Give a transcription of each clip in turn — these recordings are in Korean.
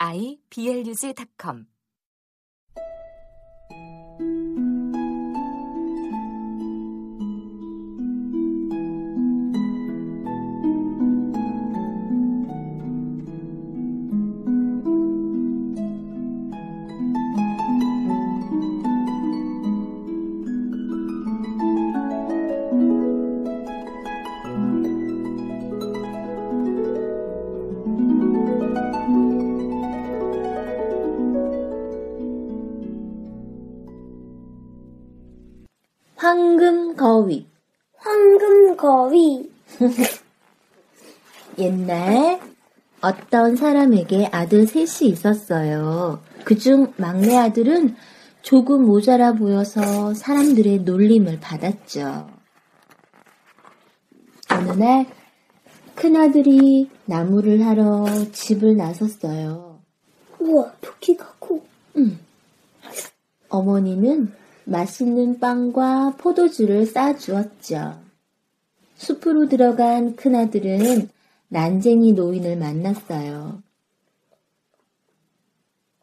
iblog.com 황금거위. 황금거위. 옛날 어떤 사람에게 아들 셋이 있었어요. 그중 막내 아들은 조금 모자라 보여서 사람들의 놀림을 받았죠. 어느 날 큰아들이 나무를 하러 집을 나섰어요. 우와, 토끼가 커. 어머니는 맛있는 빵과 포도주를 싸주었죠. 숲으로 들어간 큰아들은 난쟁이 노인을 만났어요.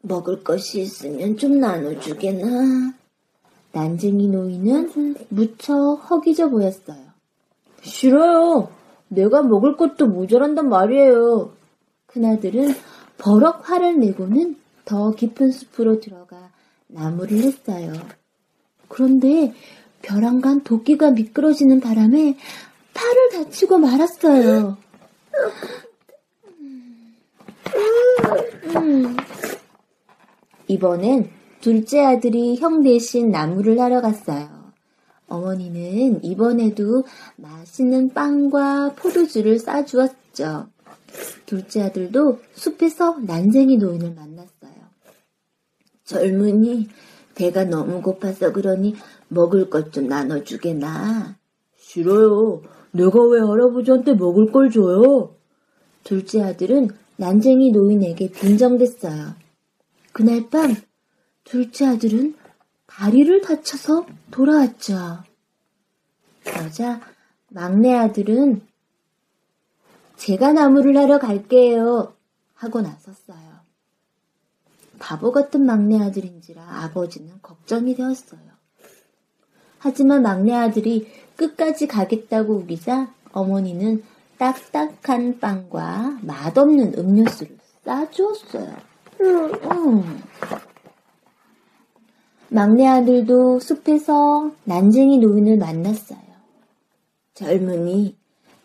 먹을 것이 있으면 좀 나눠주게나. 난쟁이 노인은 무척 허기져 보였어요. 싫어요. 내가 먹을 것도 모자란단 말이에요. 큰아들은 버럭 화를 내고는 더 깊은 숲으로 들어가 나무를 했어요. 그런데 벼랑간 도끼가 미끄러지는 바람에 팔을 다치고 말았어요. 음. 이번엔 둘째 아들이 형 대신 나무를 하러 갔어요. 어머니는 이번에도 맛있는 빵과 포도주를 싸주었죠. 둘째 아들도 숲에서 난쟁이 노인을 만났어요. 젊은이, 배가 너무 고파서 그러니 먹을 것 좀 나눠주게나. 싫어요. 내가 왜 할아버지한테 먹을 걸 줘요? 둘째 아들은 난쟁이 노인에게 빈정댔어요. 그날 밤 둘째 아들은 다리를 다쳐서 돌아왔죠. 그러자 막내 아들은 제가 나무를 하러 갈게요 하고 나섰어요. 바보 같은 막내 아들인지라 아버지는 걱정이 되었어요. 하지만 막내 아들이 끝까지 가겠다고 우기자 어머니는 딱딱한 빵과 맛없는 음료수를 싸주었어요. 음. 막내 아들도 숲에서 난쟁이 노인을 만났어요. 젊은이,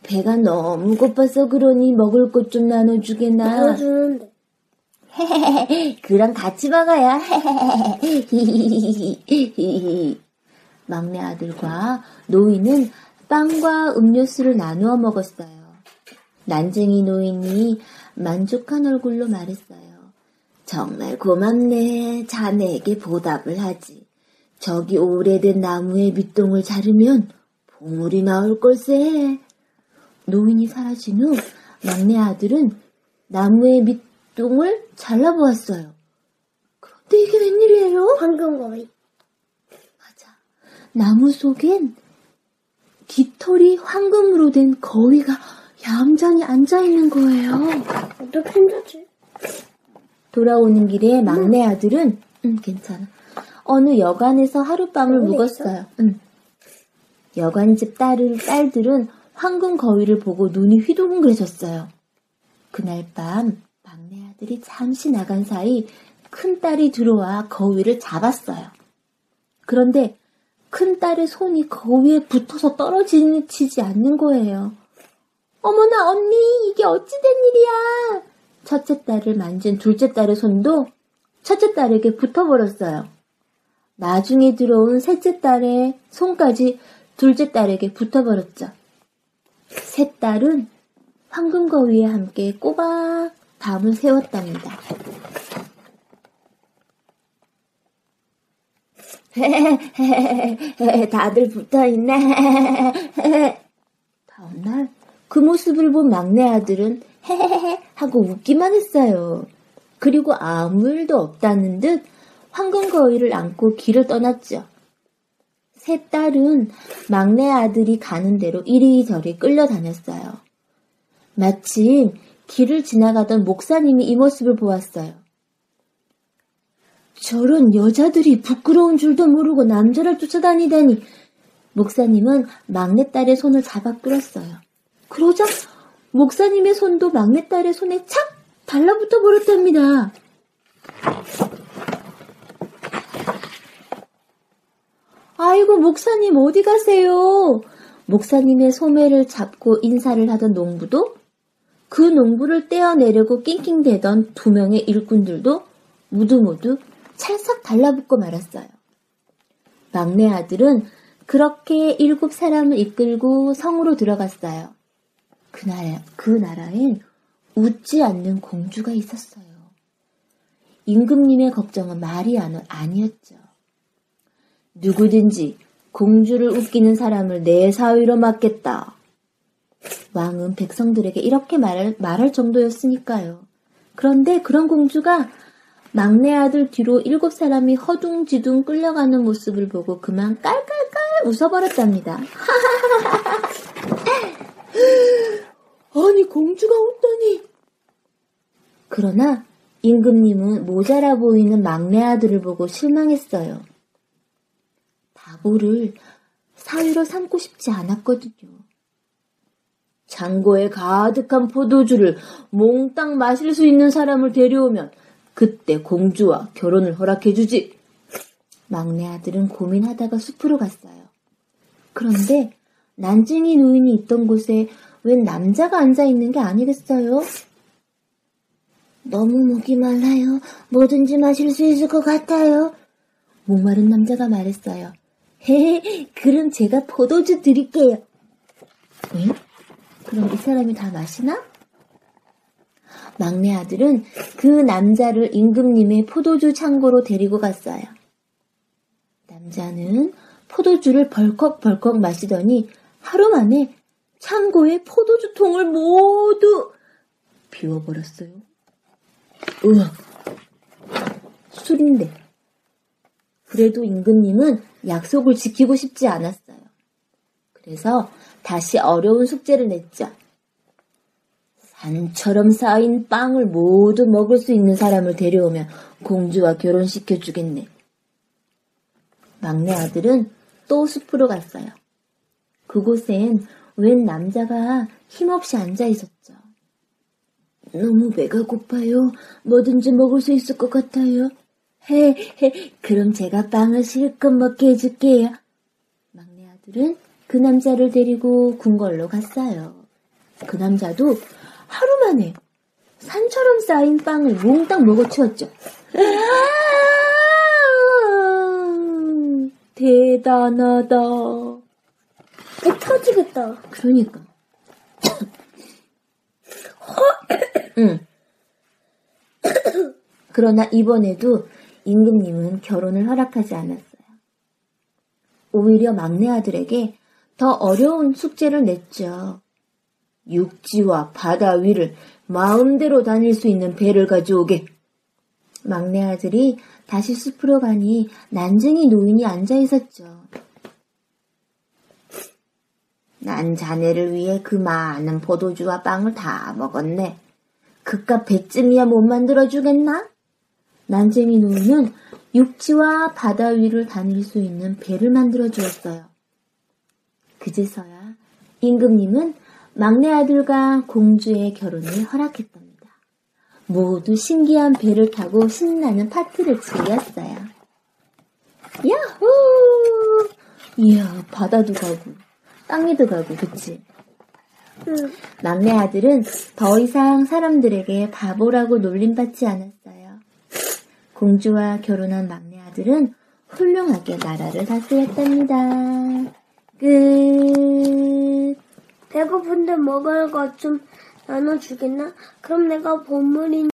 배가 너무 고파서 그러니 먹을 것 좀 나눠주게나. 나눠주는데. 그럼 같이 먹어요. 막내 아들과 노인은 빵과 음료수를 나누어 먹었어요. 난쟁이 노인이 만족한 얼굴로 말했어요. 정말 고맙네. 자네에게 보답을 하지. 저기 오래된 나무의 밑동을 자르면 보물이 나올 걸세. 노인이 사라진 후 막내 아들은 나무의 밑 똥을 잘라보았어요. 그런데 이게 웬일이에요? 황금거위. 맞아. 나무 속엔 깃털이 황금으로 된 거위가 얌전히 앉아있는 거예요. 어떻게 힘들지? 돌아오는 길에 막내 아들은 음 괜찮아. 어느 여관에서 하룻밤을 묵었어요. 음. 여관집 딸을 딸들은 황금 거위를 보고 눈이 휘둥그레졌어요. 그날 밤 아들이 잠시 나간 사이 큰 딸이 들어와 거위를 잡았어요. 그런데 큰 딸의 손이 거위에 붙어서 떨어지지 않는 거예요. 어머나 언니 이게 어찌 된 일이야? 첫째 딸을 만진 둘째 딸의 손도 첫째 딸에게 붙어버렸어요. 나중에 들어온 셋째 딸의 손까지 둘째 딸에게 붙어버렸죠. 셋 딸은 황금거위에 함께 꼬박 밤을 새웠답니다. 다들 붙어있네. 다음날 그 모습을 본 막내 아들은 헤헤헤 하고 웃기만 했어요. 그리고 아무 일도 없다는 듯 황금 거위를 안고 길을 떠났죠. 세 딸은 막내 아들이 가는 대로 이리저리 끌려다녔어요. 마침 길을 지나가던 목사님이 이 모습을 보았어요. 저런 여자들이 부끄러운 줄도 모르고 남자를 쫓아다니다니 목사님은 막내딸의 손을 잡아 끌었어요. 그러자 목사님의 손도 막내딸의 손에 착 달라붙어 버렸답니다. 아이고 목사님 어디 가세요? 목사님의 소매를 잡고 인사를 하던 농부도 그 농부를 떼어내려고 낑낑대던 두 명의 일꾼들도 모두 모두 찰싹 달라붙고 말았어요. 막내 아들은 그렇게 일곱 사람을 이끌고 성으로 들어갔어요. 그 나라, 그 나라엔 웃지 않는 공주가 있었어요. 임금님의 걱정은 말이 아니었죠. 누구든지 공주를 웃기는 사람을 내 사위로 맡겠다. 왕은 백성들에게 이렇게 말할, 말할 정도였으니까요. 그런데 그런 공주가 막내 아들 뒤로 일곱 사람이 허둥지둥 끌려가는 모습을 보고 그만 깔깔깔 웃어버렸답니다. 아니 공주가 웃다니. 그러나 임금님은 모자라 보이는 막내 아들을 보고 실망했어요. 바보를 사위로 삼고 싶지 않았거든요. 장고에 가득한 포도주를 몽땅 마실 수 있는 사람을 데려오면 그때 공주와 결혼을 허락해주지. 막내 아들은 고민하다가 숲으로 갔어요. 그런데 난쟁이 노인이 있던 곳에 웬 남자가 앉아 있는 게 아니겠어요? 너무 목이 말라요. 뭐든지 마실 수 있을 것 같아요. 목마른 남자가 말했어요. 헤헤, 그럼 제가 포도주 드릴게요. 응? 그럼 이 사람이 다 마시나? 막내 아들은 그 남자를 임금님의 포도주 창고로 데리고 갔어요. 남자는 포도주를 벌컥벌컥 마시더니 하루 만에 창고의 포도주 통을 모두 비워버렸어요. 우와, 술인데. 그래도 임금님은 약속을 지키고 싶지 않았어요. 그래서 다시 어려운 숙제를 냈죠. 산처럼 쌓인 빵을 모두 먹을 수 있는 사람을 데려오면 공주와 결혼시켜 주겠네. 막내 아들은 또 숲으로 갔어요. 그곳엔 웬 남자가 힘없이 앉아 있었죠. 너무 배가 고파요. 뭐든지 먹을 수 있을 것 같아요. 헤, 헤, 그럼 제가 빵을 실컷 먹게 해줄게요. 막내 아들은 그 남자를 데리고 궁궐로 갔어요. 그 남자도 하루 만에 산처럼 쌓인 빵을 몽땅 먹어치웠죠. 대단하다. 배 터지겠다. 그러니까. 응. 그러나 이번에도 임금님은 결혼을 허락하지 않았어요. 오히려 막내 아들에게 더 어려운 숙제를 냈죠. 육지와 바다 위를 마음대로 다닐 수 있는 배를 가져오게. 막내 아들이 다시 숲으로 가니 난쟁이 노인이 앉아 있었죠. 난 자네를 위해 그 많은 포도주와 빵을 다 먹었네. 그깟 배쯤이야 못 만들어 주겠나? 난쟁이 노인은 육지와 바다 위를 다닐 수 있는 배를 만들어 주었어요. 그제서야 임금님은 막내 아들과 공주의 결혼을 허락했답니다. 모두 신기한 배를 타고 신나는 파티를 즐겼어요. 야호! 이야, 바다도 가고, 땅에도 가고, 그치? 응. 막내 아들은 더 이상 사람들에게 바보라고 놀림받지 않았어요. 공주와 결혼한 막내 아들은 훌륭하게 나라를 다스렸답니다. 끝. 배고픈데 먹을 것 좀 나눠주겠나? 그럼 내가 보물인